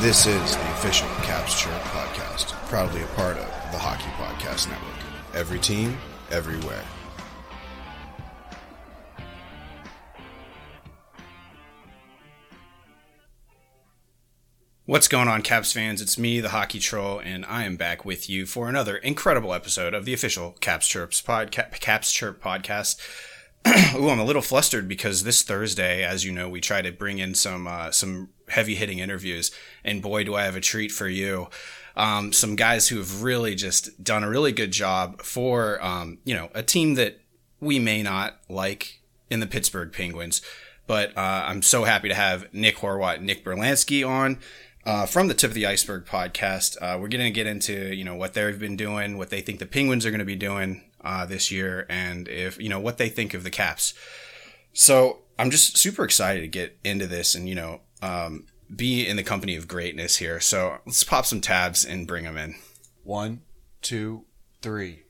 This is the official Caps Chirp podcast, proudly a part of the Hockey Podcast Network. Every team, everywhere. What's going on, Caps fans? It's me, the Hockey Troll, and I am back with you for another incredible episode of the official Caps Chirps pod, Caps Chirp podcast. Ooh, I'm a little flustered because this Thursday, as you know, we try to bring in some uh, some heavy hitting interviews, and boy, do I have a treat for you. Um, some guys who have really just done a really good job for um, you know a team that we may not like in the Pittsburgh Penguins, but uh, I'm so happy to have Nick Horwat, Nick Brlansky on. Uh, from the Tip of the Iceburgh podcast, uh, we're going to get into you know what they've been doing, what they think the Penguins are going to be doing uh, this year, and if you know what they think of the Caps. So I'm just super excited to get into this, and you know um, be in the company of greatness here. So let's pop some tabs and bring them in. One, two, three.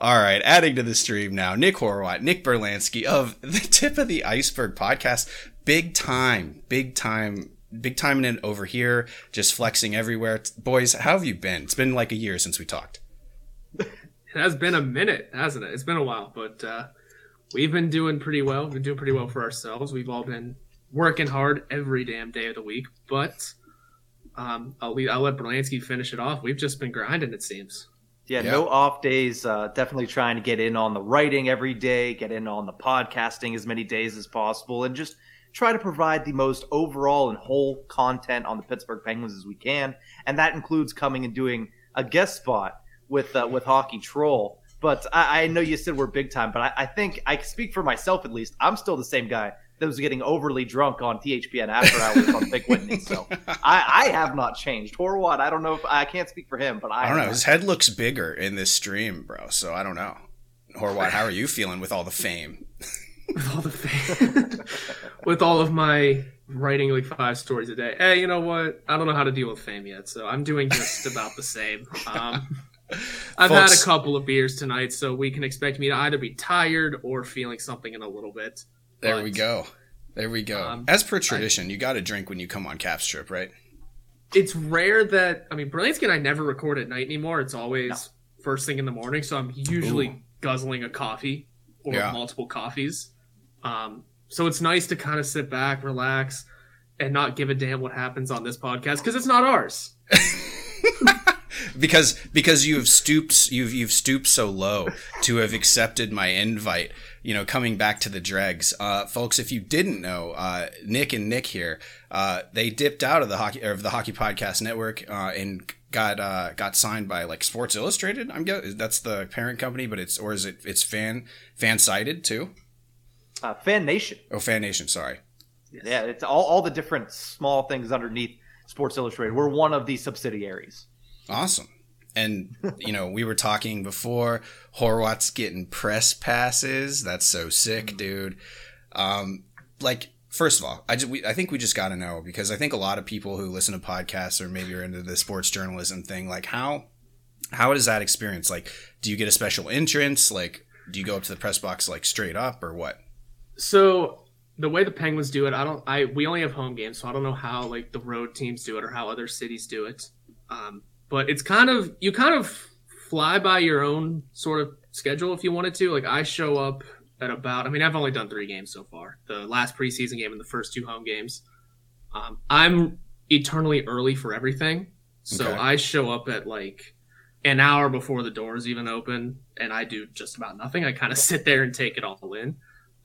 All right, adding to the stream now, Nick Horwat, Nick Brlansky of the Tip of the Iceburgh podcast big time, big time, big time in it over here, just flexing everywhere. Boys, how have you been? It's been like a year since we talked. It has been a minute, hasn't it? It's been a while, but uh, we've been doing pretty well. We've been doing pretty well for ourselves. We've all been working hard every damn day of the week, but um, I'll, leave, I'll let Brlansky finish it off. We've just been grinding, it seems. Yeah, yeah. no off days. Uh, definitely trying to get in on the writing every day, get in on the podcasting as many days as possible, and just try to provide the most overall and whole content on the Pittsburgh Penguins as we can, and that includes coming and doing a guest spot with uh, with Hockey Troll. But I, I, know you said we're big time, but I, I, think I speak for myself at least. I'm still the same guy that was getting overly drunk on THPN after hours on Big Whitney. So I, I, have not changed. Horwat, I don't know if I can't speak for him, but I, I don't know. His head looks bigger in this stream, bro. So I don't know. Horwat, how are you feeling with all the fame? with all the fame, with all of my writing like five stories a day. Hey, you know what? I don't know how to deal with fame yet, so I'm doing just about the same. Um, I've Folks, had a couple of beers tonight, so we can expect me to either be tired or feeling something in a little bit. There but, we go. There we go. Um, As per tradition, I, you got to drink when you come on Caps Chirp, right? It's rare that I mean, Brlansky and I never record at night anymore. It's always no. first thing in the morning, so I'm usually Ooh. guzzling a coffee or yeah. multiple coffees. Um, so it's nice to kind of sit back, relax, and not give a damn what happens on this podcast because it's not ours. because because you've stooped you've you've stooped so low to have accepted my invite you know coming back to the dregs. Uh, folks if you didn't know uh, nick and nick here uh, they dipped out of the hockey of the hockey podcast network uh, and got uh, got signed by like sports illustrated i'm guessing that's the parent company but it's or is it it's fan FanSided too? Uh, FanNation. Oh FanNation sorry. Yeah it's all, all the different small things underneath sports illustrated. We're one of the subsidiaries Awesome. And you know, we were talking before. Horwat's getting press passes. That's so sick, mm-hmm. dude. Um, like, first of all, I just, we, I think we just got to know because I think a lot of people who listen to podcasts or maybe are into the sports journalism thing, like how, how is that experience? Like, do you get a special entrance? Like, do you go up to the press box like straight up or what? So the way the Penguins do it, I don't. I we only have home games, so I don't know how like the road teams do it or how other cities do it. Um, but it's kind of you kind of fly by your own sort of schedule if you wanted to. Like I show up at about. I mean, I've only done three games so far. The last preseason game and the first two home games. Um, I'm eternally early for everything, so okay. I show up at like an hour before the doors even open, and I do just about nothing. I kind of sit there and take it all in.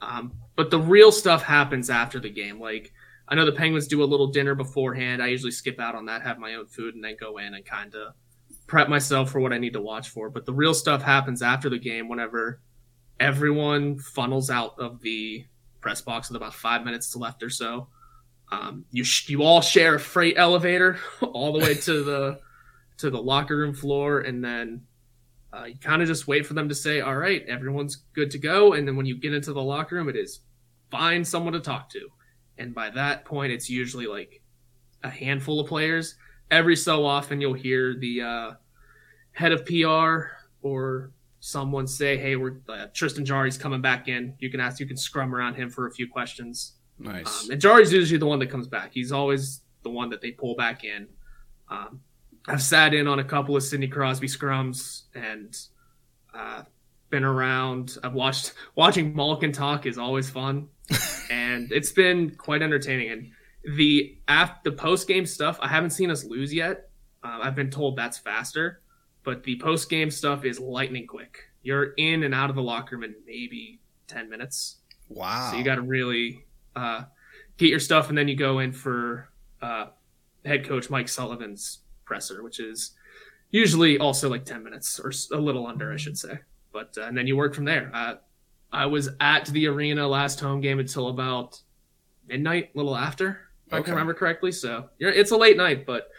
Um, but the real stuff happens after the game. Like I know the Penguins do a little dinner beforehand. I usually skip out on that, have my own food, and then go in and kind of prep myself for what I need to watch for. But the real stuff happens after the game whenever everyone funnels out of the press box with about five minutes left or so. Um, you sh- you all share a freight elevator all the way to the to the locker room floor, and then uh, you kind of just wait for them to say, "All right, everyone's good to go." And then when you get into the locker room, it is find someone to talk to, and by that point, it's usually like a handful of players. Every so often, you'll hear the uh, head of PR or someone say, "Hey, we're uh, Tristan Jarry's coming back in. You can ask, you can scrum around him for a few questions." Nice. Um, and Jarry's usually the one that comes back. He's always the one that they pull back in. Um, I've sat in on a couple of Sidney Crosby scrums and uh, been around. I've watched watching Malkin talk is always fun, and it's been quite entertaining. And the after the post game stuff, I haven't seen us lose yet. Uh, I've been told that's faster, but the post game stuff is lightning quick. You're in and out of the locker room in maybe ten minutes. wow. So you got to really uh, get your stuff, and then you go in for uh, head coach Mike Sullivan's presser, which is usually also like ten minutes or a little under, I should say. But uh, and then you work from there. I was at the arena last home game until about midnight, a little after, if I Okay. can remember correctly. So you're, it's a late night, but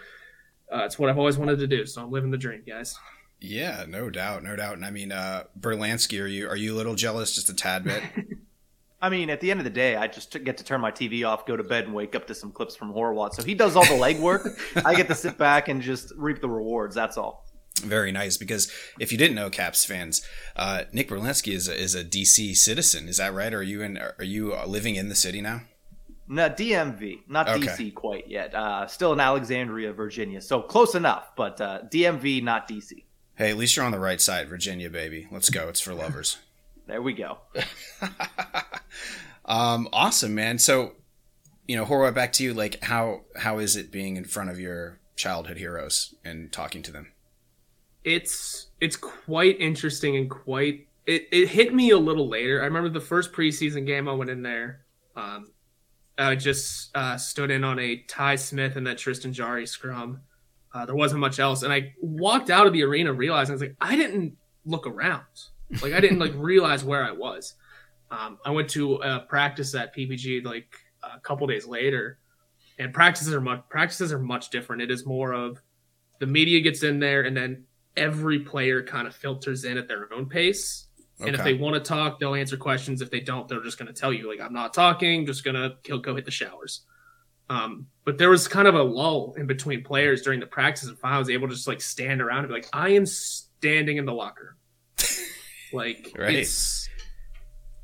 uh, it's what I've always wanted to do. So I'm living the dream, guys. Yeah, no doubt, no doubt. And I mean, uh, Brlansky, are you are you a little jealous, just a tad bit? I mean, at the end of the day, I just get to turn my TV off, go to bed, and wake up to some clips from Horwat. So he does all the legwork. I get to sit back and just reap the rewards. That's all. Very nice. Because if you didn't know, Caps fans, uh, Nick Brlansky is a, is a DC citizen. Is that right? Are you in? Are you uh, living in the city now? No, DMV, not Okay. DC quite yet. Uh, still in Alexandria, Virginia. So close enough, but uh, DMV, not DC. Hey, at least you're on the right side, Virginia, baby. Let's go. It's for lovers. There we go. um, awesome, man. So, you know, Horwat, back to you. Like, how how is it being in front of your childhood heroes and talking to them? It's it's quite interesting and quite it, it hit me a little later. I remember the first preseason game I went in there. Um, I just uh, stood in on a Ty Smith and that Tristan Jarry scrum. Uh, there wasn't much else, and I walked out of the arena realizing I was like, I didn't look around. Like I didn't like realize where I was. Um, I went to a practice at PPG like a couple days later, and practices are much practices are much different. It is more of the media gets in there, and then every player kind of filters in at their own pace. And if they want to talk, they'll answer questions. If they don't, they're just going to tell you, like, I'm not talking, just going to go hit the showers. Um, but there was kind of a lull in between players during the practice, and I was able to just like stand around and be like, I am standing in the locker. like, Right. it's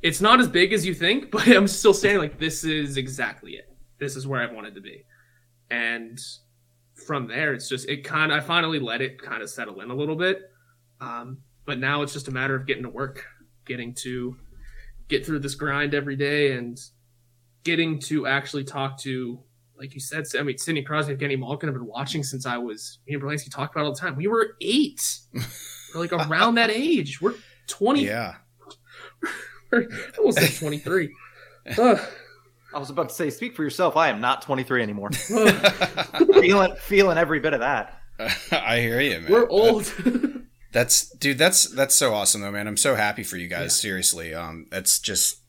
it's not as big as you think, but I'm still standing like this is exactly it. This is where I wanted to be. And from there, it's just it kind I finally let it kind of settle in a little bit. Um, but now it's just a matter of getting to work, getting to get through this grind every day, and getting to actually talk to, like you said, I mean, Sidney Crosby Kenny Malkin have been watching since I was. Me and Brlansky talk about all the time. We were eight, we're like around that age. We're twenty. Yeah. I almost said twenty three. Ugh. I was about to say, speak for yourself. I am not 23 anymore. Feeling, feeling every bit of that. I hear you, man. We're old. That's dude. That's that's so awesome though, man. I'm so happy for you guys. Seriously, um, that's just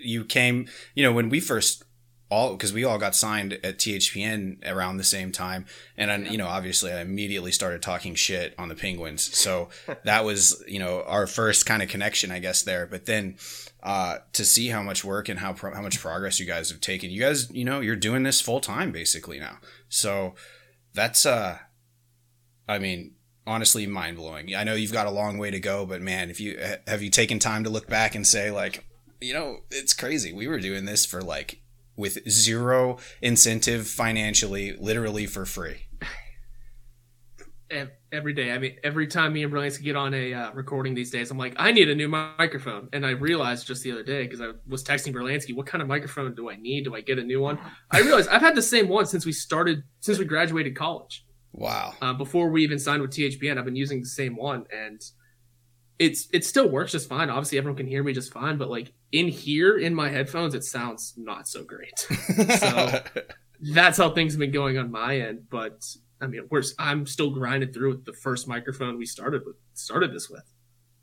you came. You know, when we first all because we all got signed at THPN around the same time, and then you know, obviously, I immediately started talking shit on the Penguins. So that was you know our first kind of connection, I guess there. But then uh, to see how much work and how pro- how much progress you guys have taken, you guys, you know, you're doing this full time basically now. So that's uh, I mean honestly mind blowing. I know you've got a long way to go, but man, if you have you taken time to look back and say like, you know, it's crazy. We were doing this for like with zero incentive financially, literally for free. Every day. I mean, every time me and Brlansky get on a uh, recording these days, I'm like, I need a new microphone. And I realized just the other day because I was texting Brlansky, what kind of microphone do I need? Do I get a new one? I realized I've had the same one since we started, since we graduated college. Wow. Uh, before we even signed with THPN, I've been using the same one, and it's it still works just fine. Obviously, everyone can hear me just fine, but like in here in my headphones, it sounds not so great. so that's how things have been going on my end. But I mean, we're I'm still grinding through with the first microphone we started with started this with.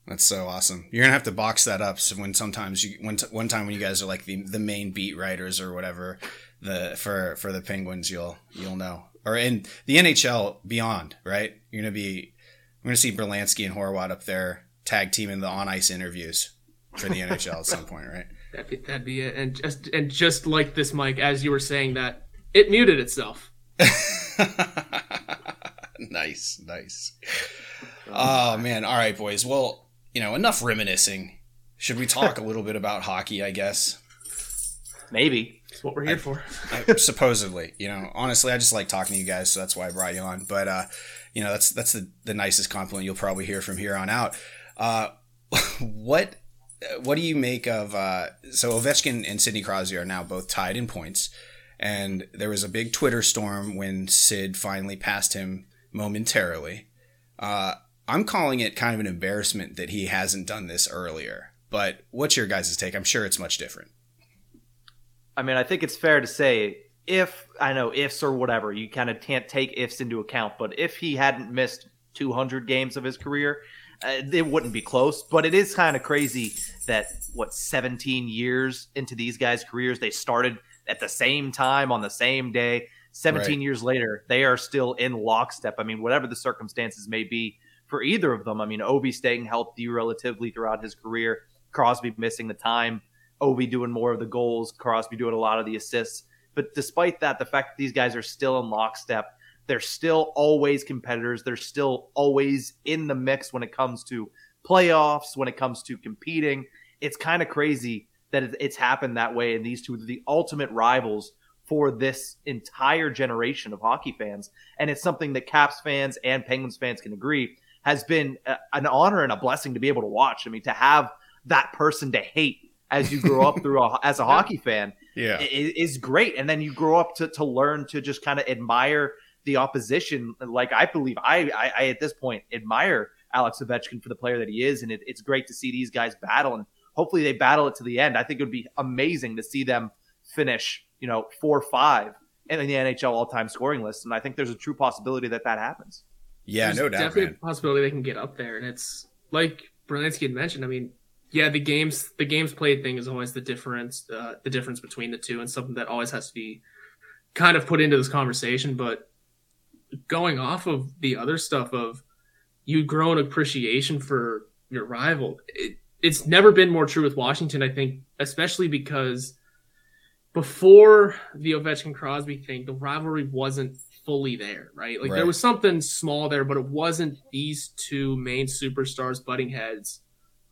That's so awesome. You're gonna have to box that up. So when sometimes you when t- one time when you guys are like the the main beat writers or whatever the for for the Penguins, you'll you'll know. Or in the NHL beyond, right? You're gonna be we're gonna see Brlansky and Horwat up there tag team in the on ice interviews for the NHL at some point, right? That'd be, that'd be it. And just and just like this mic, as you were saying that, it muted itself. nice, nice. Oh man! All right, boys. Well, you know, enough reminiscing. Should we talk a little bit about hockey? I guess. Maybe. That's what we're here I, for. I, supposedly, you know, honestly, I just like talking to you guys, so that's why I brought you on. But uh, you know, that's that's the, the nicest compliment you'll probably hear from here on out. Uh, what what do you make of uh, so Ovechkin and Sidney Crosby are now both tied in points, and there was a big Twitter storm when Sid finally passed him momentarily. Uh, I'm calling it kind of an embarrassment that he hasn't done this earlier. But what's your guys' take? I'm sure it's much different. I mean, I think it's fair to say if I know ifs or whatever, you kind of can't take ifs into account. But if he hadn't missed 200 games of his career, uh, it wouldn't be close. But it is kind of crazy that what 17 years into these guys' careers, they started at the same time on the same day. 17 right. years later, they are still in lockstep. I mean, whatever the circumstances may be, for either of them. I mean, Ovi staying healthy relatively throughout his career, Crosby missing the time, Ovi doing more of the goals, Crosby doing a lot of the assists. But despite that, the fact that these guys are still in lockstep, they're still always competitors. They're still always in the mix when it comes to playoffs, when it comes to competing. It's kind of crazy that it's happened that way. And these two are the ultimate rivals for this entire generation of hockey fans. And it's something that Caps fans and Penguins fans can agree has been a, an honor and a blessing to be able to watch. I mean, to have that person to hate as you grow up through a, as a hockey fan yeah. is, is great. And then you grow up to, to learn to just kind of admire the opposition. Like I believe I, I, I, at this point admire Alex Ovechkin for the player that he is. And it, it's great to see these guys battle and hopefully they battle it to the end. I think it would be amazing to see them finish, you know, four, five in the NHL all time scoring list. And I think there's a true possibility that that happens. Yeah, There's no doubt. Definitely man. a possibility they can get up there, and it's like Brlansky had mentioned. I mean, yeah, the games the games played thing is always the difference, uh, the difference between the two, and something that always has to be kind of put into this conversation. But going off of the other stuff of you grow an appreciation for your rival, it, it's never been more true with Washington. I think, especially because before the Ovechkin Crosby thing, the rivalry wasn't fully there, right? Like right. there was something small there, but it wasn't these two main superstars butting heads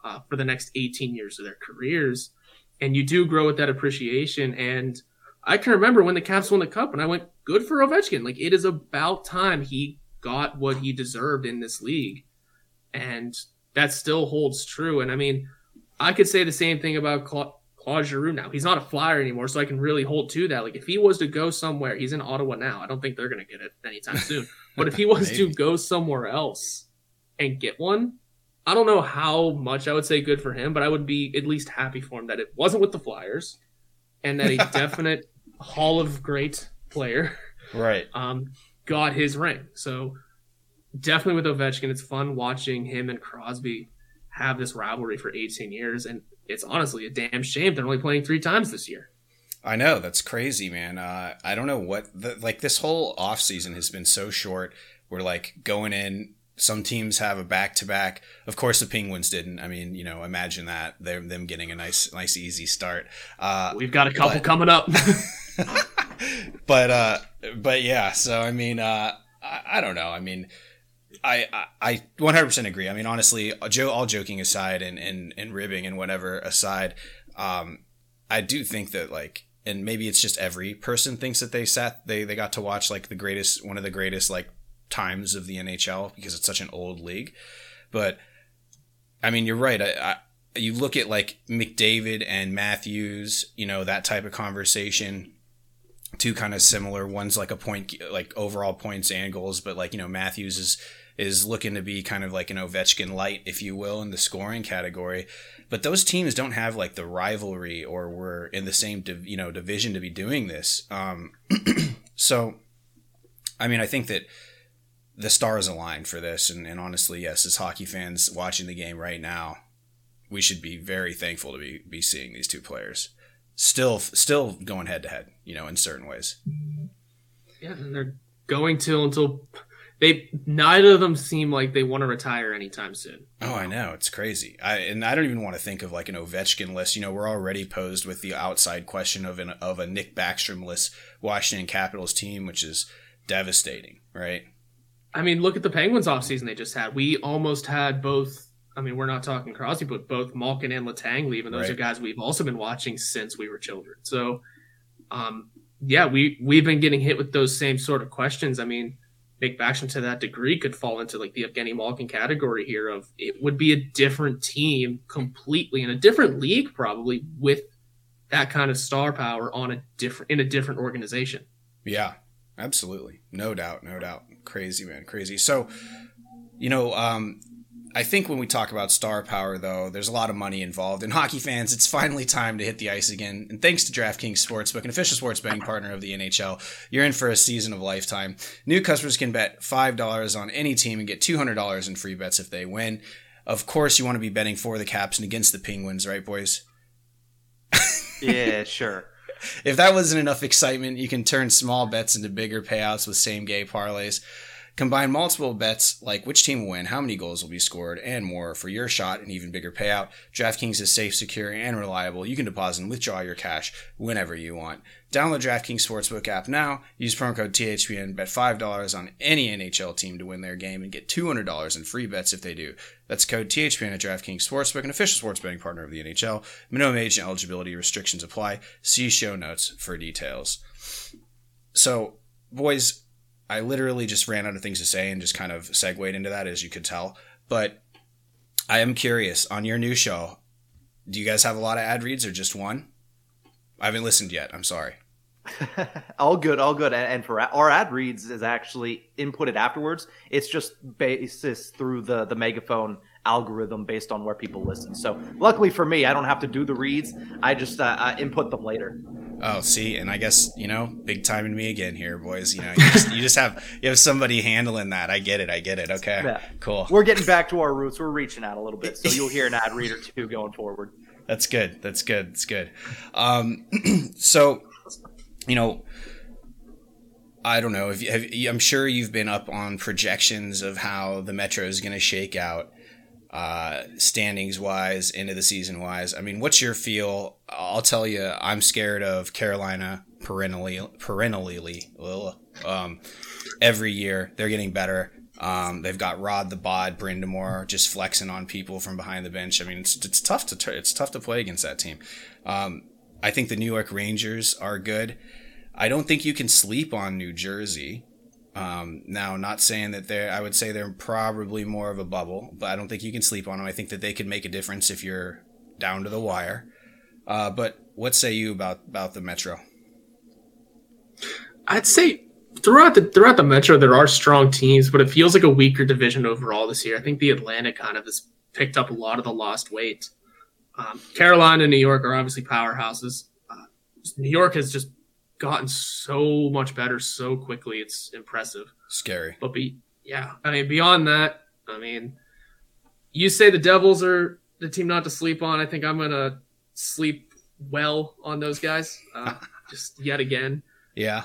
uh, for the next 18 years of their careers. And you do grow with that appreciation. And I can remember when the Caps won the cup and I went, good for Ovechkin. Like it is about time he got what he deserved in this league. And that still holds true. And I mean, I could say the same thing about Claude, Claude Giroux now. He's not a flyer anymore, so I can really hold to that. Like if he was to go somewhere, he's in Ottawa now. I don't think they're gonna get it anytime soon. But if he was to go somewhere else and get one, I don't know how much I would say good for him, but I would be at least happy for him that it wasn't with the Flyers and that a definite Hall of Great player, right, um, got his ring. So definitely with Ovechkin, it's fun watching him and Crosby have this rivalry for 18 years, and it's honestly a damn shame they're only playing three times this year. I know that's crazy, man. Uh, I don't know what the, like this whole off season has been so short. We're like going in. Some teams have a back to back. Of course, the Penguins didn't. I mean, you know, imagine that they're them getting a nice, nice, easy start. Uh, We've got a couple but, coming up. but uh, but yeah. So I mean, uh, I, I don't know. I mean, I, I 100% agree. I mean, honestly, Joe, all joking aside and, and, and ribbing and whatever aside, um, I do think that like, and maybe it's just every person thinks that they sat, they, they got to watch like the greatest, one of the greatest like times of the NHL because it's such an old league. But I mean, you're right. I, I you look at like McDavid and Matthews, you know, that type of conversation two kind of similar. One's like a point, like overall points and goals, but like you know Matthews is is looking to be kind of like an Ovechkin light, if you will, in the scoring category. But those teams don't have like the rivalry or were in the same div- you know division to be doing this. Um, so, I mean, I think that the stars aligned for this, and, and honestly, yes, as hockey fans watching the game right now, we should be very thankful to be be seeing these two players still still going head to head, you know, in certain ways. Yeah, and they're going to until they neither of them seem like they want to retire anytime soon. Oh, I know it's crazy. I and I don't even want to think of like an Ovechkin list. You know, we're already posed with the outside question of an of a Nick Backstrom list Washington Capitals team, which is devastating, right? I mean, look at the Penguins offseason they just had. We almost had both. I mean, we're not talking Crosby, but both Malkin and Letang leave, and those Right. are guys we've also been watching since we were children. So, um, yeah, we we've been getting hit with those same sort of questions. I mean, Nick Backstrom to that degree could fall into like the Evgeny Malkin category here of it would be a different team completely in a different league probably with that kind of star power on a different in a different organization. Yeah, absolutely. No doubt, no doubt. Crazy, man, crazy. So, you know, um, I think when we talk about star power, though, there's a lot of money involved. And hockey fans, it's finally time to hit the ice again. And thanks to DraftKings Sportsbook, an official sports betting partner of the NHL, you're in for a season of lifetime. New customers can bet $5 on any team and get $200 in free bets if they win. Of course, you want to be betting for the Caps and against the Penguins, right, boys? Yeah, sure. If that wasn't enough excitement, you can turn small bets into bigger payouts with same game parlays. Combine multiple bets like which team will win, how many goals will be scored, and more for your shot and even bigger payout. DraftKings is safe, secure, and reliable. You can deposit and withdraw your cash whenever you want. Download DraftKings Sportsbook app now. Use promo code THPN. Bet $5 on any NHL team to win their game and get $200 in free bets if they do. That's code THPN at DraftKings Sportsbook, an official sports betting partner of the NHL. Minimum age and eligibility restrictions apply. See show notes for details. So, boys, I literally just ran out of things to say and just kind of segued into that, as you could tell. But I am curious on your new show. Do you guys have a lot of ad reads or just one? I haven't listened yet. I'm sorry. all good, all good. And, for our ad reads is actually inputted afterwards. It's just basis through the the megaphone algorithm based on where people listen. So luckily for me, I don't have to do the reads. I just uh, uh, input them later. Oh, see, and I guess you know, big time in me again here, boys. You know, you just, you just have you have somebody handling that. I get it. I get it. Okay, Yeah. cool. We're getting back to our roots. We're reaching out a little bit, so you'll hear an ad read or two going forward. That's good. That's good. That's good. Um, so, you know, I don't know if you have, I'm sure you've been up on projections of how the Metro is going to shake out, uh, standings wise, into the season wise. I mean, what's your feel? I'll tell you, I'm scared of Carolina perennially, perennially, um, every year. They're getting better. Um, they've got Rod the Bod, Brind'Amour just flexing on people from behind the bench. I mean, it's, it's tough to it's tough to play against that team. Um, I think the New York Rangers are good. I don't think you can sleep on New Jersey. Um, now, not saying that they're, I would say they're probably more of a bubble, but I don't think you can sleep on them. I think that they could make a difference if you're down to the wire. Uh, but what say you about about the Metro? I'd say throughout the throughout the Metro there are strong teams, but it feels like a weaker division overall this year. I think the Atlantic kind of has picked up a lot of the lost weight. Um, Carolina and New York are obviously powerhouses. Uh, New York has just gotten so much better so quickly. It's impressive. Scary. But be yeah, I mean beyond that, I mean, you say the Devils are the team not to sleep on. I think I'm gonna sleep well on those guys. Uh, just yet again. Yeah.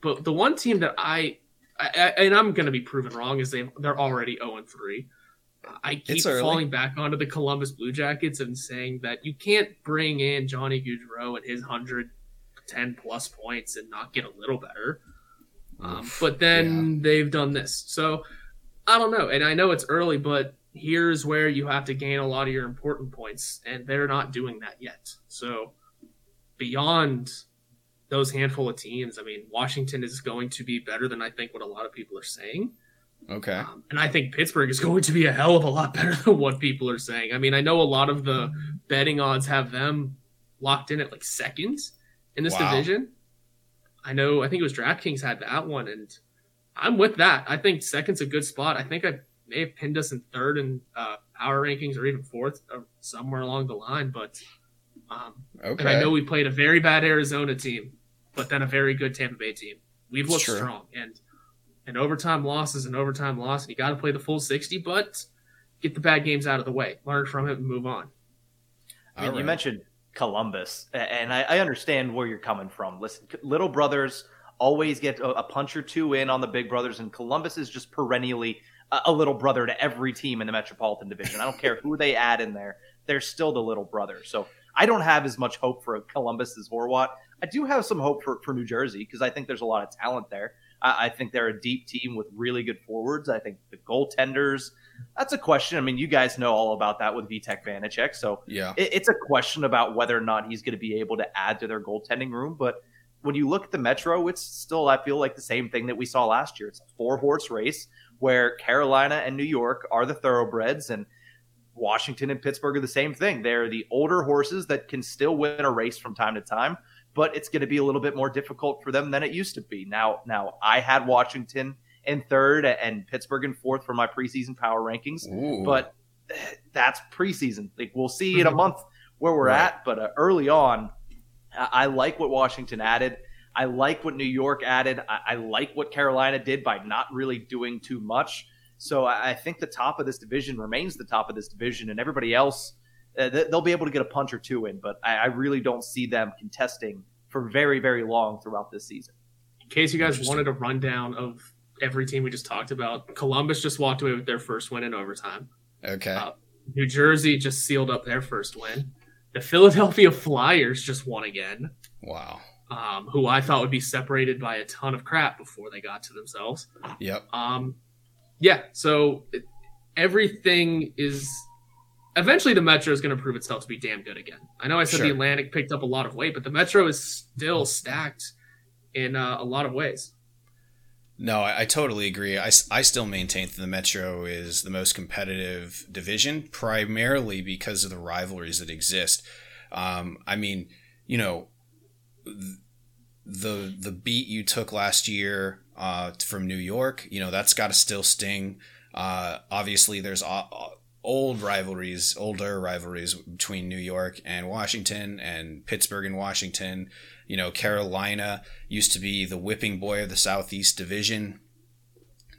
But the one team that I, I, I and I'm going to be proven wrong is they they're already 0 and 3. I keep falling back onto the Columbus Blue Jackets and saying that you can't bring in Johnny Gaudreau and his 110 plus points and not get a little better. Um, but then they've done this. So I don't know. And I know it's early, but here's where you have to gain a lot of your important points, and they're not doing that yet. So beyond those handful of teams, I mean, Washington is going to be better than I think what a lot of people are saying. Okay. Um, and I think Pittsburgh is going to be a hell of a lot better than what people are saying. I mean, I know a lot of the betting odds have them locked in at like second in this Wow. division. I know I think it was DraftKings had that one, and I'm with that. I think second's a good spot. I think I may have pinned us in third in uh, power rankings or even fourth, or uh, somewhere along the line. But um, okay. and I know we played a very bad Arizona team, but then a very good Tampa Bay team. We've looked strong, and an overtime loss is an overtime loss, and you got to play the full sixty. But get the bad games out of the way, learn from it, and move on. I mean, right. you mentioned Columbus, and I, I, understand where you're coming from. Listen, little brothers always get a, a, punch or two in on the big brothers, and Columbus is just perennially a, a, little brother to every team in the Metropolitan Division. I don't care who they add in there; they're still the little brother. So I don't have as much hope for Columbus as Horwat. I do have some hope for, for New Jersey because I think there's a lot of talent there. I, I think they're a deep team with really good forwards. I think the goaltenders that's a question. I mean, you guys know all about that with Vitek Vanecek. So yeah, it, it's a question about whether or not he's going to be able to add to their goaltending room. But when you look at the Metro, it's still, I feel like the same thing that we saw last year. It's a four horse race where Carolina and New York are the thoroughbreds and Washington and Pittsburgh are the same thing. They're the older horses that can still win a race from time to time, but it's going to be a little bit more difficult for them than it used to be. Now, now I had Washington in third and Pittsburgh in fourth for my preseason power rankings. Ooh. But that's preseason. Like we'll see in a month where we're right. at. But uh, early on, I-, I like what Washington added. I like what New York added. I, I like what Carolina did by not really doing too much. So I, I think the top of this division remains the top of this division, and everybody else uh, they'll be able to get a punch or two in. But I, I really don't see them contesting for very very long throughout this season. In case you guys wanted a rundown of every team we just talked about. Columbus just walked away with their first win in overtime. Okay. Uh, New Jersey just sealed up their first win. The Philadelphia Flyers just won again. Wow. Um, who I thought would be separated by a ton of crap before they got to themselves. Yep. Um, yeah. So it, everything is eventually the Metro is going to prove itself to be damn good again. I know I said sure. the Atlantic picked up a lot of weight, but the Metro is still stacked in uh, a lot of ways. No, I, I, totally agree. I, I still maintain that the Metro is the most competitive division, primarily because of the rivalries that exist. Um, I mean, you know, the the beat you took last year uh, from New York, you know, that's got to still sting. Uh, obviously, there's old rivalries, older rivalries between New York and Washington, and Pittsburgh and Washington. You know, Carolina used to be the whipping boy of the Southeast Division.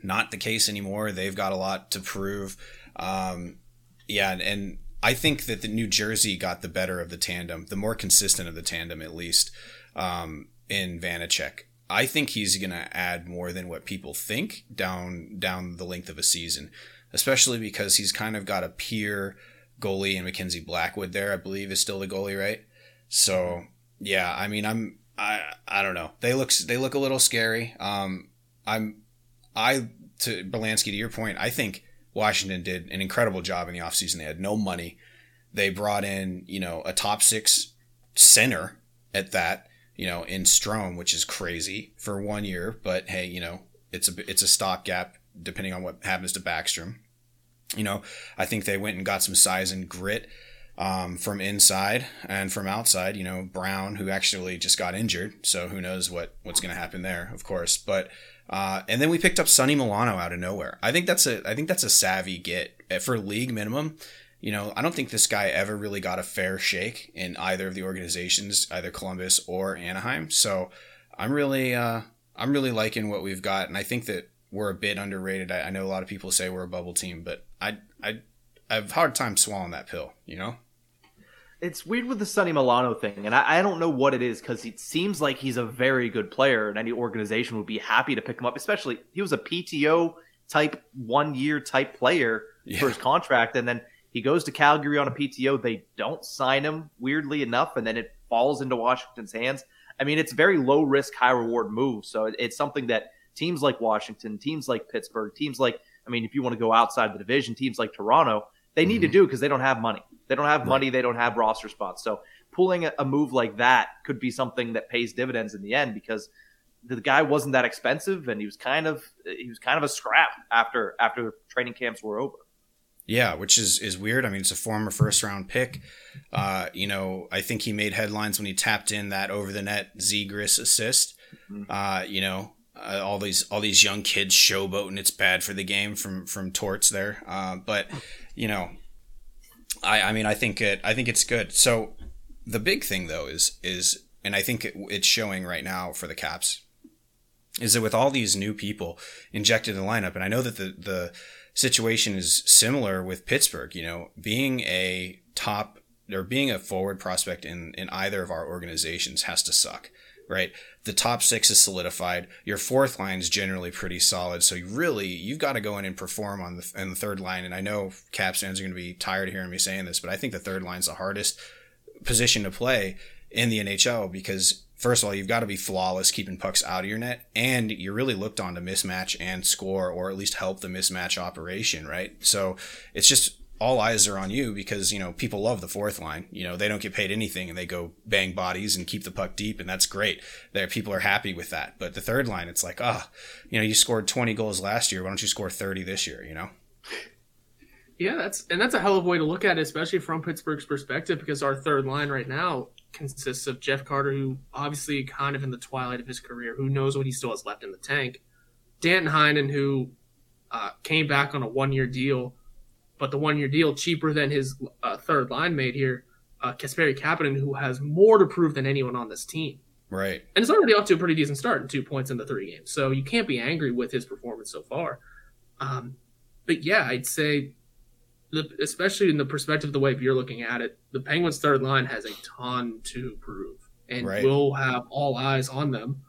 Not the case anymore. They've got a lot to prove. Um, yeah, and, and I think that the New Jersey got the better of the tandem, the more consistent of the tandem, at least, um, in Vanecek. I think he's going to add more than what people think down down the length of a season, especially because he's kind of got a peer goalie in Mackenzie Blackwood there. I believe is still the goalie, right? So yeah, I mean, I'm I I don't know. They look they look a little scary. Um, I'm I to Brlansky to your point. I think Washington did an incredible job in the offseason. They had no money. They brought in you know a top six center at that you know in Strome, which is crazy for one year. But hey, you know it's a it's a stopgap depending on what happens to Backstrom. You know, I think they went and got some size and grit um, from inside and from outside. You know, Brown, who actually just got injured, so who knows what what's going to happen there, of course. But uh, and then we picked up Sonny Milano out of nowhere. I think that's a I think that's a savvy get eh, for league minimum. You know, I don't think this guy ever really got a fair shake in either of the organizations, either Columbus or Anaheim. So I'm really uh, I'm really liking what we've got, and I think that we're a bit underrated. I, I know a lot of people say we're a bubble team, but I I I have hard time swallowing that pill. You know it's weird with the Sonny Milano thing, and I, I don't know what it is because it seems like he's a very good player, and any organization would be happy to pick him up. Especially he was a PTO type one year type player yeah. for his contract, and then he goes to Calgary on a PTO. They don't sign him, weirdly enough, and then it falls into Washington's hands. I mean, it's very low risk, high reward move. So it's something that teams like Washington, teams like Pittsburgh, teams like I mean, if you want to go outside the division, teams like Toronto, they need mm-hmm. to do because they don't have money. They don't have right. money. They don't have roster spots. So pulling a, a move like that could be something that pays dividends in the end because the guy wasn't that expensive and he was kind of he was kind of a scrap after after training camps were over. Yeah, which is is weird. I mean, it's a former first round pick. Uh, you know, I think he made headlines when he tapped in that over the net Zegras assist. Mm-hmm. Uh, you know, uh, all these all these young kids showboating. It's bad for the game from from torts there. Uh, but you know, I I mean I think it I think it's good. So the big thing though is is and I think it, it's showing right now for the Caps is that with all these new people injected in the lineup, and I know that the the situation is similar with Pittsburgh. You know, being a top or being a forward prospect in in either of our organizations has to suck right? The top six is solidified. Your fourth line is generally pretty solid. So you really, you've got to go in and perform on the, on the third line. And I know Caps fans are going to be tired of hearing me saying this, but I think the third line is the hardest position to play in the NHL because first of all, you've got to be flawless keeping pucks out of your net, and you're really looked on to mismatch and score, or at least help the mismatch operation, right? So it's just all eyes are on you because you know people love the fourth line. You know they don't get paid anything and they go bang bodies and keep the puck deep and that's great. There people are happy with that. But the third line, it's like ah, oh, you know you scored 20 goals last year. Why don't you score 30 this year? You know. Yeah, that's and that's a hell of a way to look at it, especially from Pittsburgh's perspective, because our third line right now consists of Jeff Carter, who obviously kind of in the twilight of his career, who knows what he still has left in the tank. Danton Heinen, who uh, came back on a one-year deal but the one year deal cheaper than his uh, third line mate here, uh, Kasperi Kapanen, who has more to prove than anyone on this team. Right. And it's already off to a pretty decent start in two points in the three games. So you can't be angry with his performance so far. Um, but yeah, I'd say, especially in the perspective of the way you're looking at it, the Penguins' third line has a ton to prove, and right. we'll have all eyes on them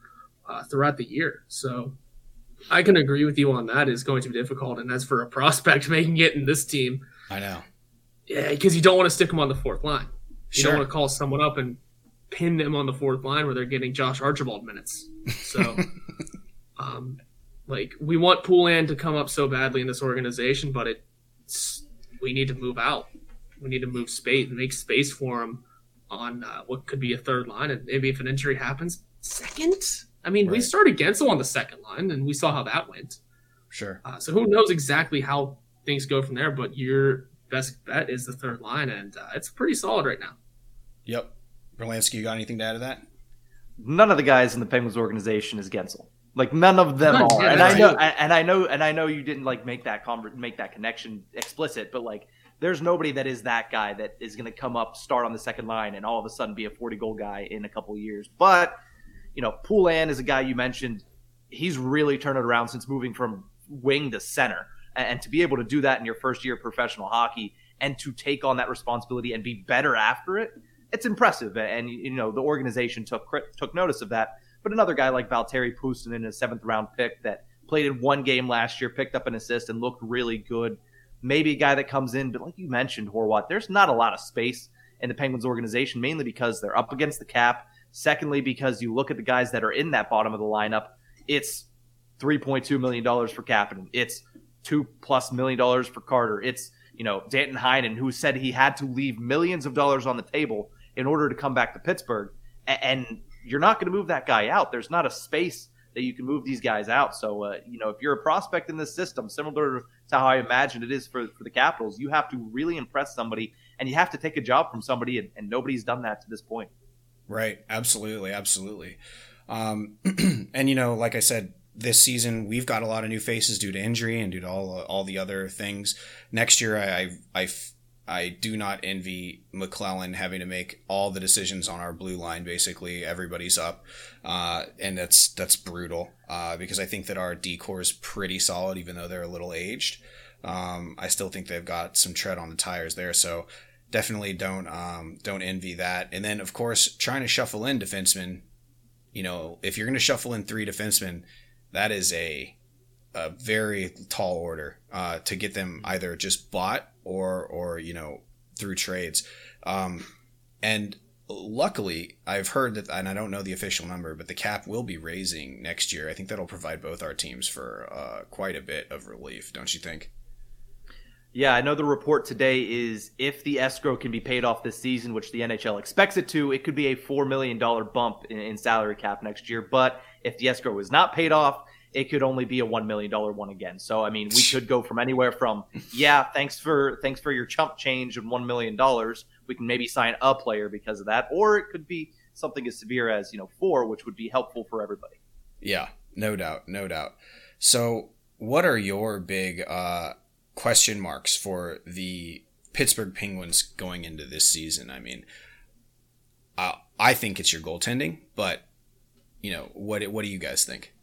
uh, throughout the year. So I can agree with you on that. Is going to be difficult, and as for a prospect making it in this team, I know. Yeah, because you don't want to stick them on the fourth line. You sure. don't want to call someone up and pin them on the fourth line where they're getting Josh Archibald minutes. So, um, like we want Poulin to come up so badly in this organization, but it's we need to move out. We need to move space, make space for him on uh, what could be a third line, and maybe if an injury happens, second. I mean, right. we started Guentzel on the second line, and we saw how that went. Sure. Uh, so who knows exactly how things go from there? But your best bet is the third line, and uh, it's pretty solid right now. Yep. Brlansky, you got anything to add to that? None of the guys in the Penguins organization is Guentzel. Like none of them none, are, yeah, and I know, and I know, and I know you didn't like make that con- make that connection explicit, but like there's nobody that is that guy that is going to come up, start on the second line, and all of a sudden be a 40 goal guy in a couple years. But you know, Poulin is a guy you mentioned. He's really turned it around since moving from wing to center. And to be able to do that in your first year of professional hockey and to take on that responsibility and be better after it, it's impressive. And, you know, the organization took took notice of that. But another guy like Valtteri Puustinen, in a seventh round pick that played in one game last year, picked up an assist, and looked really good. Maybe a guy that comes in, but like you mentioned, Horwat, there's not a lot of space in the Penguins organization, mainly because they're up against the cap Secondly, because you look at the guys that are in that bottom of the lineup, it's $3.2 million for Kapanen. It's two plus million dollars for Carter. It's, you know, Danton Heinen, who said he had to leave millions of dollars on the table in order to come back to Pittsburgh. And you're not going to move that guy out. There's not a space that you can move these guys out. So, uh, you know, if you're a prospect in this system, similar to how I imagine it is for, for the Capitals, you have to really impress somebody and you have to take a job from somebody, and, and nobody's done that to this point. Right. Absolutely. Absolutely. Um, and you know, like I said, this season we've got a lot of new faces due to injury and due to all all the other things. Next year, I I, I, do not envy MacLellan having to make all the decisions on our blue line. Basically, everybody's up, uh, and that's that's brutal uh, because I think that our D corps is pretty solid, even though they're a little aged. Um, I still think they've got some tread on the tires there. So definitely don't um, don't envy that. And then of course trying to shuffle in defensemen. You know, if you're going to shuffle in three defensemen, that is a a very tall order uh, to get them either just bought or or you know through trades. Um, and luckily, I've heard that, and I don't know the official number, but the cap will be raising next year. I think that'll provide both our teams for uh, quite a bit of relief, don't you think? Yeah, I know the report today is if the escrow can be paid off this season, which the NHL expects it to, it could be a $4 million bump in, in salary cap next year. But if the escrow is not paid off, it could only be a $1 million one again. So, I mean, we could go from anywhere from, yeah, thanks for, thanks for your chump change of $1 million. We can maybe sign a player because of that. Or it could be something as severe as, you know, four, which would be helpful for everybody. Yeah, no doubt, no doubt. So, what are your big uh, question marks for the Pittsburgh Penguins going into this season? I mean, uh, I think it's your goaltending, but you know, what what do you guys think?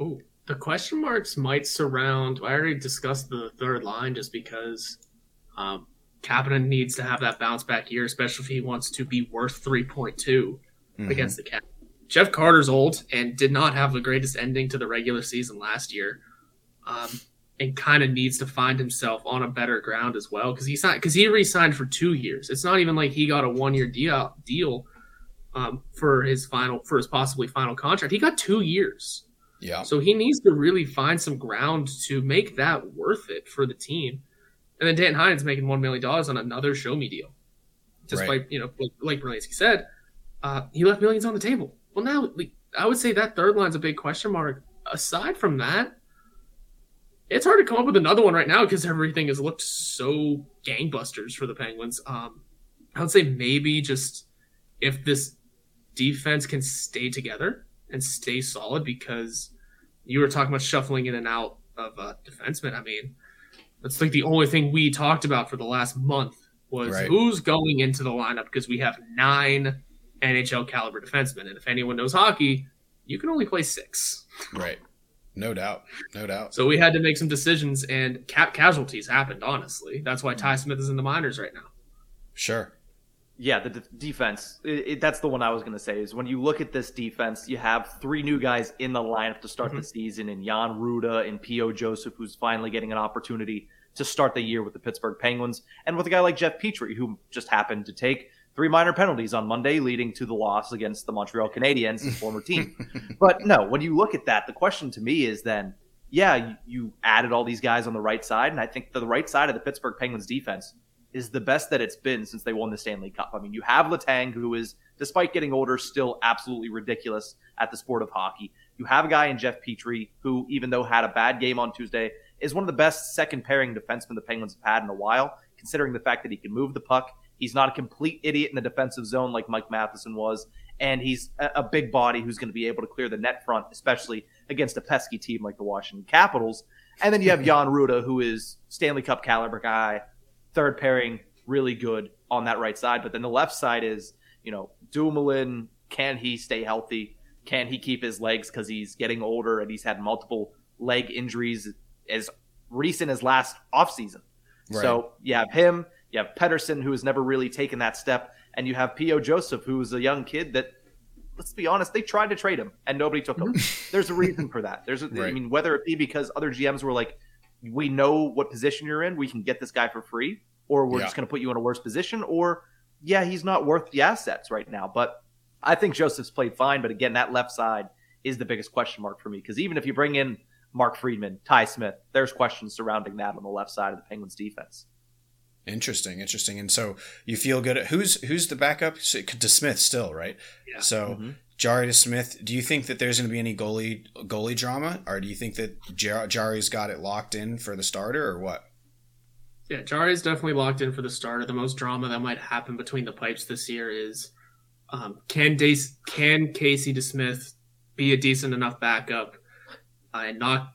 Oh, the question marks might surround. I already discussed the third line just because um, Kapanen needs to have that bounce back year, especially if he wants to be worth 3.2 mm-hmm. against the Cap. Jeff Carter's old and did not have the greatest ending to the regular season last year, um, and kind of needs to find himself on a better ground as well because he's not because he re-signed for two years. It's not even like he got a one-year deal deal um, for his final for his possibly final contract. He got two years. Yeah. So he needs to really find some ground to make that worth it for the team. And then Danton Heinen making one million dollars on another show me deal. Despite right. you know, like, like Brlansky said, uh, he left millions on the table. Well, now like, I would say that third line's a big question mark. Aside from that, it's hard to come up with another one right now because everything has looked so gangbusters for the Penguins. Um, I would say maybe just if this defense can stay together and stay solid because you were talking about shuffling in and out of uh, defensemen. I mean, that's like the only thing we talked about for the last month was right. who's going into the lineup because we have nine NHL caliber defensemen, and if anyone knows hockey, you can only play six. Right. No doubt. No doubt. So we had to make some decisions, and cap casualties happened. Honestly, that's why Ty Smith is in the minors right now. Sure yeah, the de- defense. It, it, that's the one I was going to say. Is when you look at this defense, you have three new guys in the lineup to start mm-hmm. the season, and Jan Rutta and P.O. Joseph, who's finally getting an opportunity to start the year with the Pittsburgh Penguins, and with a guy like Jeff Petry, who just happened to take three minor penalties on Monday, leading to the loss against the Montreal Canadiens, his former team. But no, when you look at that, the question to me is then, yeah, you, added all these guys on the right side, and I think the right side of the Pittsburgh Penguins defense is the best that it's been since they won the Stanley Cup. I mean, you have Letang, who is, despite getting older, still absolutely ridiculous at the sport of hockey. You have a guy in Jeff Petry, who, even though had a bad game on Tuesday, is one of the best second pairing defensemen the Penguins have had in a while, considering the fact that he can move the puck. He's not a complete idiot in the defensive zone like Mike Matheson was, and he's a, big body who's going to be able to clear the net front, especially against a pesky team like the Washington Capitals. And then you have Jan Rutta, who is Stanley Cup caliber guy, third pairing really good on that right side. But then the left side is, you know, Dumoulin, can he stay healthy? Can he keep his legs because he's getting older and he's had multiple leg injuries as recent as last offseason? Right. So you have him, you have Pettersson, who has never really taken that step, and you have P.O. Joseph, who's a young kid that, let's be honest, they tried to trade him and nobody took him. Mm-hmm. There's a reason for that. There's, a, right. I mean, whether it be because other GMs were like, we know what position you're in, we can get this guy for free, or we're yeah. just going to put you in a worse position, or yeah, he's not worth the assets right now. But I think Joseph's played fine. But again, that left side is the biggest question mark for me because even if you bring in Mark Friedman, Ty Smith, there's questions surrounding that on the left side of the Penguins defense. Interesting, interesting. And so you feel good. At, who's who's the backup to Smith still, right? Yeah. So mm-hmm. Jarry to Smith. Do you think that there's going to be any goalie goalie drama, or do you think that Jar- Jarry's got it locked in for the starter, or what? Yeah, Jarry's definitely locked in for the starter. The most drama that might happen between the pipes this year is um, can Dace, can Casey DeSmith be a decent enough backup uh, and not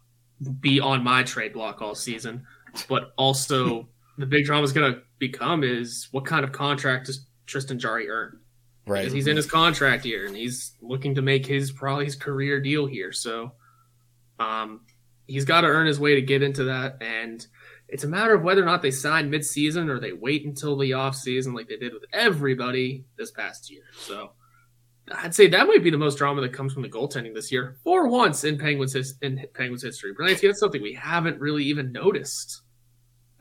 be on my trade block all season? But also, the big drama is going to become is what kind of contract does Tristan Jarry earn? Right, because he's in his contract year and he's looking to make his probably his career deal here. So, um, he's got to earn his way to get into that and it's a matter of whether or not they sign mid-season or they wait until the off-season like they did with everybody this past year. So I'd say that might be the most drama that comes from the goaltending this year for once in Penguins in Penguins history. Brlansky, that's something we haven't really even noticed.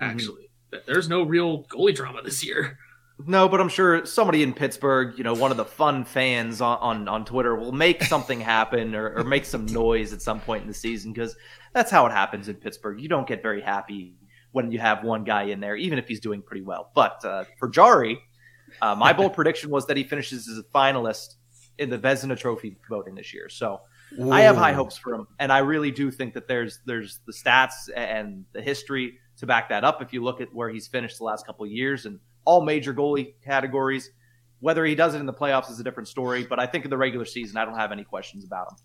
Mm-hmm. Actually, mm-hmm. There's no real goalie drama this year. No, but I'm sure somebody in Pittsburgh, you know, one of the fun fans on, on, on Twitter will make something happen or, or make some noise at some point in the season because that's how it happens in Pittsburgh. You don't get very happy when you have one guy in there, even if he's doing pretty well. But uh, for Jarry, uh, my bold prediction was that he finishes as a finalist in the Vezina Trophy voting this year. So Ooh. I have high hopes for him, and I really do think that there's there's the stats and the history to back that up. If you look at where he's finished the last couple of years and all major goalie categories, whether he does it in the playoffs is a different story. But I think in the regular season, I don't have any questions about him.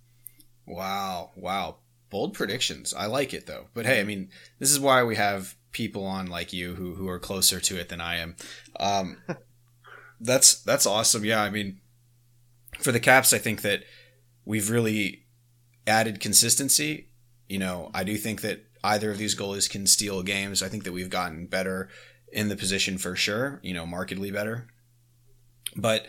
Wow, wow, bold predictions. I like it though. But hey, I mean, this is why we have people on like you who who are closer to it than I am. Um, that's that's awesome. Yeah, I mean, for the Caps, I think that we've really added consistency. You know, I do think that either of these goalies can steal games. I think that we've gotten better in the position for sure. You know, markedly better. But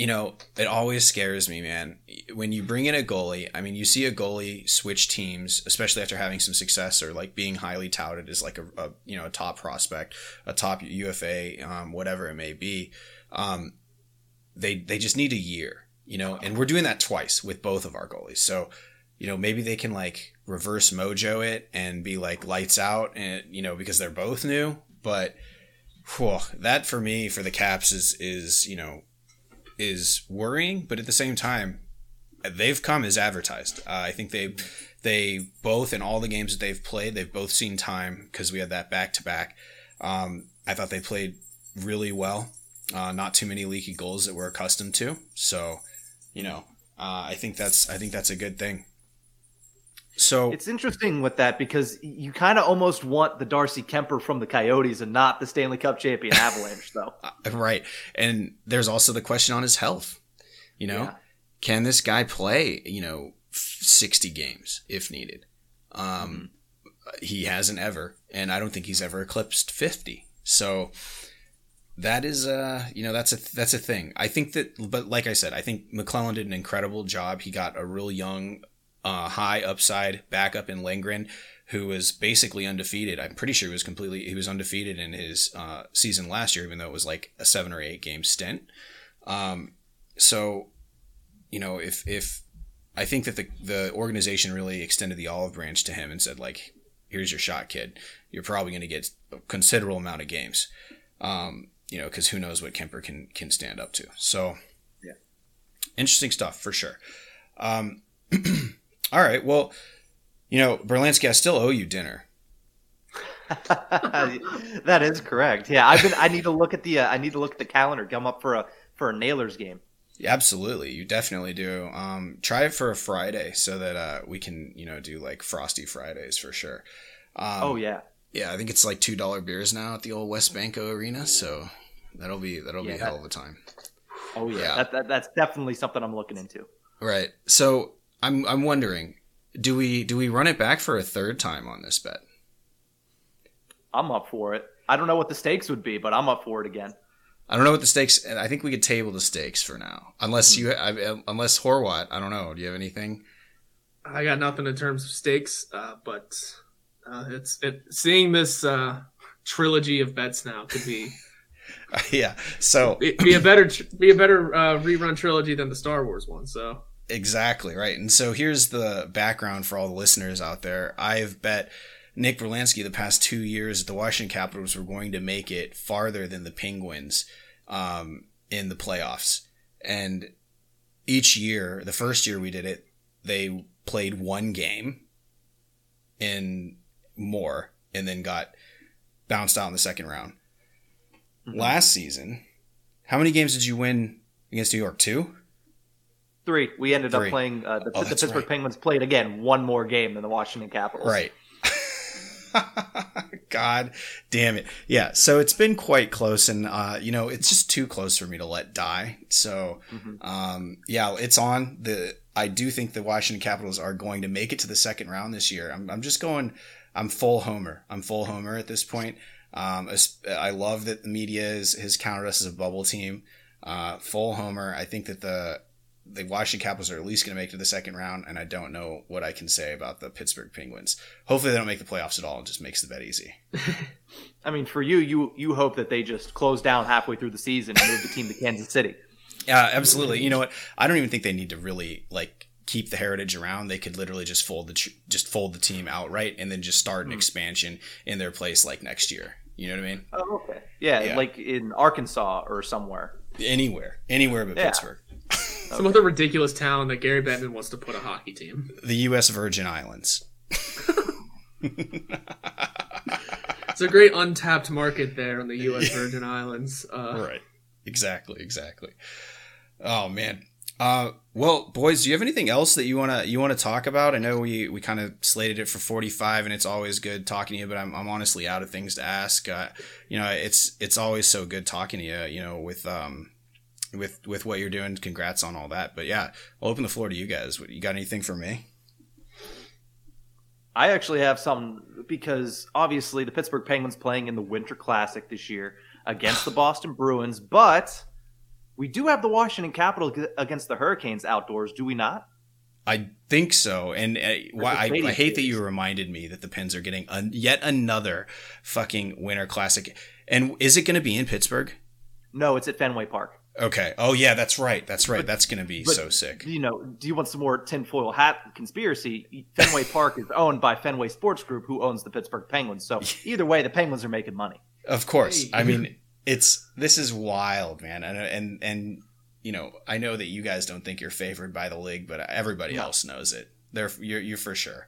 you know, it always scares me, man. When you bring in a goalie, I mean, you see a goalie switch teams, especially after having some success or like being highly touted as like a, a you know a top prospect, a top UFA, um, whatever it may be. Um, they they just need a year, you know, and we're doing that twice with both of our goalies. So, you know, maybe they can like reverse mojo it and be like lights out, and you know, because they're both new. But whew, that for me, for the Caps is is you know is worrying, but at the same time, they've come as advertised. Uh, I think they they both in all the games that they've played, they've both seen time because we had that back to back. I thought they played really well. Uh, not too many leaky goals that we're accustomed to. So, you know, uh, I think that's I think that's a good thing. So It's interesting with that because you kind of almost want the Darcy Kuemper from the Coyotes and not the Stanley Cup champion Avalanche, though. right, and there's also the question on his health. You know, Yeah. can this guy play? You know, sixty games if needed. Um, he hasn't ever, and I don't think he's ever eclipsed fifty. So that is, uh, you know, that's a that's a thing. I think that, but like I said, I think MacLellan did an incredible job. He got a real young, uh, high upside backup in Lindgren, who was basically undefeated. I'm pretty sure he was completely he was undefeated in his uh, season last year, even though it was like a seven or eight game stint. Um, so, you know, if if I think that the the organization really extended the olive branch to him and said like, "Here's your shot, kid. You're probably going to get a considerable amount of games." Um, you know, because who knows what Kuemper can can stand up to. So, Yeah. interesting stuff for sure. Um, all right, well, you know, Brlansky, I still owe you dinner. that is correct. Yeah, I've been. I need to look at the. Uh, I need to look at the calendar. Come up for a for a Nailers game. Absolutely, you definitely do. Um, try it for a Friday so that uh, we can, you know, do like frosty Fridays for sure. Um, oh yeah, yeah, I think it's like two dollar beers now at the old WesBanco Arena, so that'll be that'll be Yeah, a that- hell of a time. oh yeah. Yeah. That, that, that's definitely something I'm looking into. Right. So I'm I'm wondering, do we do we run it back for a third time on this bet? I'm up for it. I don't know what the stakes would be, but I'm up for it again. I don't know what the stakes. I think we could table the stakes for now, unless you, I, unless Horwat. I don't know. Do you have anything? I got nothing in terms of stakes, uh, but uh, it's it, seeing this uh, trilogy of bets now could be yeah. So be, be a better be a better uh, rerun trilogy than the Star Wars one. So Exactly right. And so here's the background for all the listeners out there. I've bet Nick Brlansky the past two years that the Washington Capitals were going to make it farther than the Penguins um, in the playoffs. And each year, the first year we did it, they played one game in more and then got bounced out in the second round. Last season, how many games did you win against New York? Two? Three. We ended Three. up playing. Uh, the, Oh, the Pittsburgh right. Penguins played again one more game than the Washington Capitals. Right. God damn it. Yeah. So it's been quite close and, uh, you know, it's just too close for me to let die. So, um, yeah, it's on the, I do think the Washington Capitals are going to make it to the second round this year. I'm, I'm just going, I'm full homer. I'm full homer at this point. Um, I love that the media is, has counted us as a bubble team. Uh, full homer. I think that the, the Washington Capitals are at least going to make it to the second round, and I don't know what I can say about the Pittsburgh Penguins. Hopefully, they don't make the playoffs at all and just makes the bet easy. I mean, for you, you you hope that they just close down halfway through the season and move the team to Kansas City. Yeah, absolutely. You know what? I don't even think they need to really like keep the heritage around. They could literally just fold the tr- just fold the team outright and then just start an hmm. expansion in their place like next year. You know what I mean? Oh, okay. Yeah, Yeah. like in Arkansas or somewhere. Anywhere, anywhere but Yeah. Pittsburgh, some other ridiculous town that Gary Bettman wants to put a hockey team. the U.S. Virgin Islands. It's a great untapped market there in the U.S. Virgin Islands. Uh, right exactly exactly oh man Uh, well, boys, do you have anything else that you wanna you wanna talk about? I know we we kind of slated it for forty five, and it's always good talking to you. But I'm I'm honestly out of things to ask. Uh, you know, it's it's always so good talking to you. You know, with um with with what you're doing. Congrats on all that. But yeah, I'll open the floor to you guys. What, you got anything for me? I actually have some because obviously the Pittsburgh Penguins playing in the Winter Classic this year against the Boston Bruins, but we do have the Washington Capitals against the Hurricanes outdoors, do we not? I think so, and uh, why I, I, hate that you reminded me that the Pens are getting un- yet another fucking Winter Classic. And is it going to be in Pittsburgh? No, it's at Fenway Park. Okay. Oh yeah, that's right. That's right. But, that's going to be so sick. You know, do you want some more tinfoil hat conspiracy? Fenway Park is owned by Fenway Sports Group, who owns the Pittsburgh Penguins. So either way, the Penguins are making money. Of course. I mean, it's this is wild, man, and and and you know, I know that you guys don't think you're favored by the league, but everybody no. else knows it. They're you're you're for sure.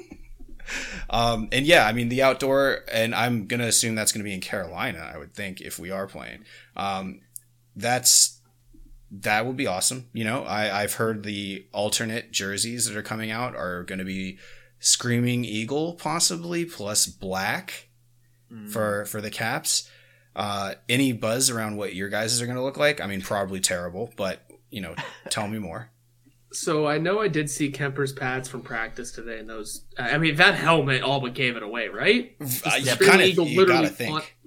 um, and yeah, I mean the outdoor, and I'm gonna assume that's gonna be in Carolina. I would think if we are playing, um, that's that would be awesome. You know, I I've heard the alternate jerseys that are coming out are gonna be screaming eagle possibly plus black mm. for for the caps uh, any buzz around what your guys are going to look like? I mean, probably terrible, but you know, tell me more. So I know I did see Kuemper's pads from practice today, and those. I mean, that helmet all but gave it away, right? Uh, you kind of you gotta think.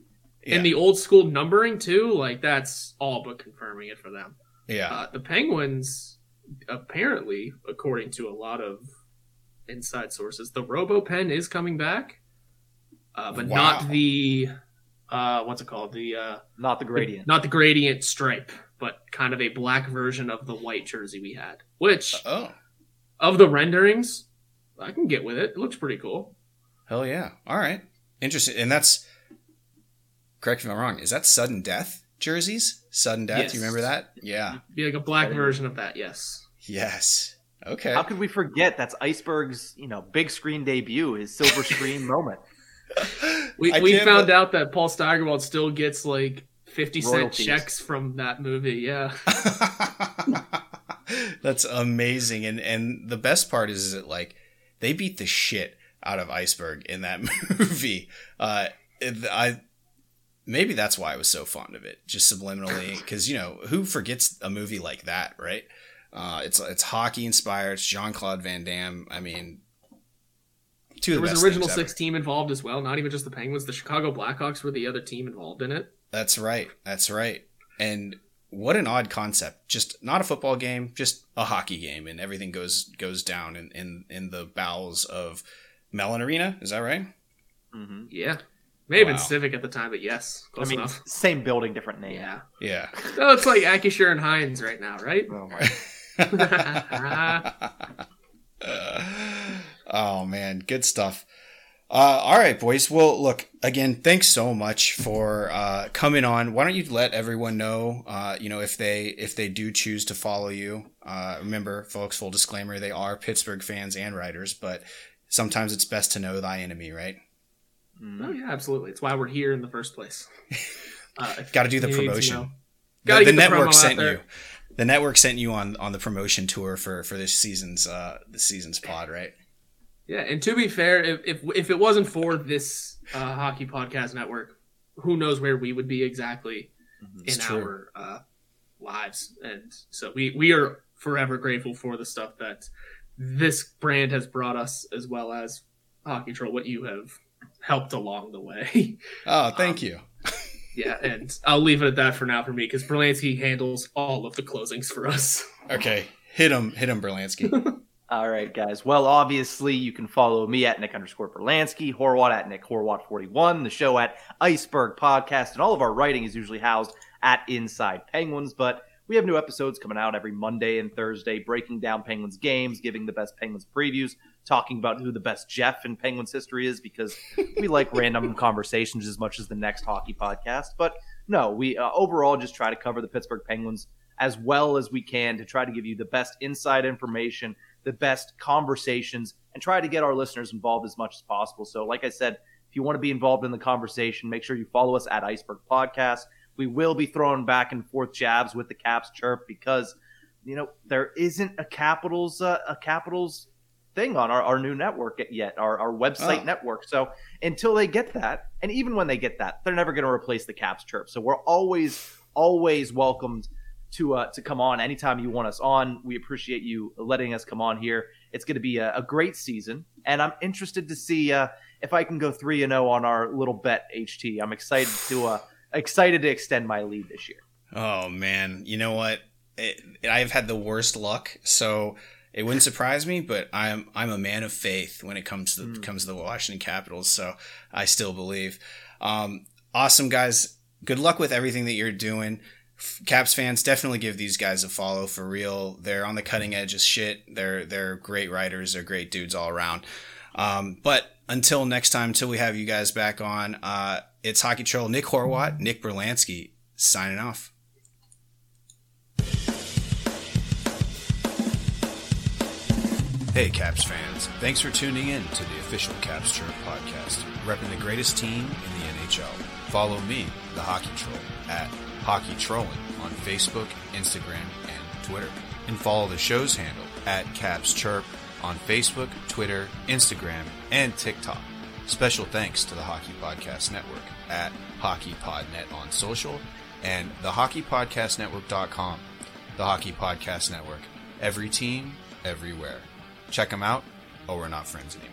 On, yeah. And the old school numbering too, like that's all but confirming it for them. Yeah. Uh, the Penguins, apparently, according to a lot of inside sources, the Robo Pen is coming back, uh, but wow. not the uh, what's it called? The uh, not the gradient, the, not the gradient stripe, but kind of a black version of the white jersey we had. Which oh, of the renderings, I can get with it. It looks pretty cool. Hell yeah! All right, interesting. And that's correct me if I'm wrong. Is that sudden death jerseys? Sudden death. Yes. Do you remember that? Yeah, be like a black version of that. Yes. Yes. Okay. How could we forget? That's Iceburgh's, you know, big screen debut, his silver screen moment we we found but... out that Paul Steigerwald still gets like fifty cent checks from that movie. Yeah, that's amazing. And and the best part is, is that like they beat the shit out of Iceberg in that movie. Uh, I maybe that's why I was so fond of it, just subliminally, because you know who forgets a movie like that, right? Uh, it's it's hockey inspired. It's Jean Claude Van Damme. I mean, Two there was original six team involved as well. Not even just the Penguins. The Chicago Blackhawks were the other team involved in it. That's right. That's right. And what an odd concept. Just not a football game, just a hockey game, and everything goes goes down in in, in the bowels of Mellon Arena. Is that right? Mm-hmm. Yeah. May have wow. been Civic at the time, but yes, close I mean, enough. Same building, different name. Yeah. Yeah. oh, it's like Acrisure and Heinz right now, right? Oh my! Oh man, good stuff. Uh, all right, boys. Well, look again. Thanks so much for uh, coming on. Why don't you let everyone know, uh, you know, if they if they do choose to follow you. Uh, remember, folks. Full disclaimer: they are Pittsburgh fans and writers, but sometimes it's best to know thy enemy, right? Mm. Oh yeah, absolutely. It's why we're here in the first place. Uh, Got to do the promotion. The, the, the network sent you. The network sent you on on the promotion tour for for this season's uh this season's pod, right? Yeah, and to be fair, if if, if it wasn't for this uh, hockey podcast network, who knows where we would be exactly mm-hmm. in true. our uh, lives? And so we we are forever grateful for the stuff that this brand has brought us, as well as Hockey Troll, what you have helped along the way. Oh, thank um, you. yeah, and I'll leave it at that for now for me because Brlansky handles all of the closings for us. Okay, hit him, hit him, Brlansky. All right, guys. Well, obviously, you can follow me at Nick underscore Brlansky, Horwat at Nick Horwat41, the show at Iceburgh Podcast, and all of our writing is usually housed at Inside Penguins. But we have new episodes coming out every Monday and Thursday, breaking down Penguins games, giving the best Penguins previews, talking about who the best Jeff in Penguins history is, because we like random conversations as much as the next hockey podcast. But no, we uh, overall just try to cover the Pittsburgh Penguins as well as we can to try to give you the best inside information the best conversations and try to get our listeners involved as much as possible. So, like I said, if you want to be involved in the conversation, make sure you follow us at Iceburgh Podcast. We will be throwing back and forth jabs with the Caps chirp because you know, there isn't a Capitals uh, a Capitals thing on our, our new network yet, our, our website Oh. network. So until they get that, and even when they get that, they're never going to replace the Caps chirp. So we're always always welcomed to uh, to come on anytime you want us on. We appreciate you letting us come on here. It's going to be a, a great season, and I'm interested to see uh, if I can go three and zero on our little bet HT. I'm excited to uh, excited to extend my lead this year. Oh man, you know what? It, I've had the worst luck, so it wouldn't surprise me. But I'm I'm a man of faith when it comes to the, comes to the Washington Capitals, so I still believe. Um, awesome guys, good luck with everything that you're doing. Caps fans definitely give these guys a follow for real. They're on the cutting edge of shit. They're they're great writers. They're great dudes all around. Um, but until next time, until we have you guys back on, uh, it's Hockey Troll Nick Horwat, Nick Brlansky signing off. Hey, Caps fans. Thanks for tuning in to the official Caps Chirp podcast, repping the greatest team in the NHL. Follow me, the Hockey Troll, at Hockey Trolling on Facebook, Instagram, and Twitter. And follow the show's handle at Caps Chirp on Facebook, Twitter, Instagram, and TikTok. Special thanks to the Hockey Podcast Network at HockeyPodNet on social and thehockeypodcastnetwork.com. The Hockey Podcast Network. Every team, everywhere. Check them out, or we're not friends anymore.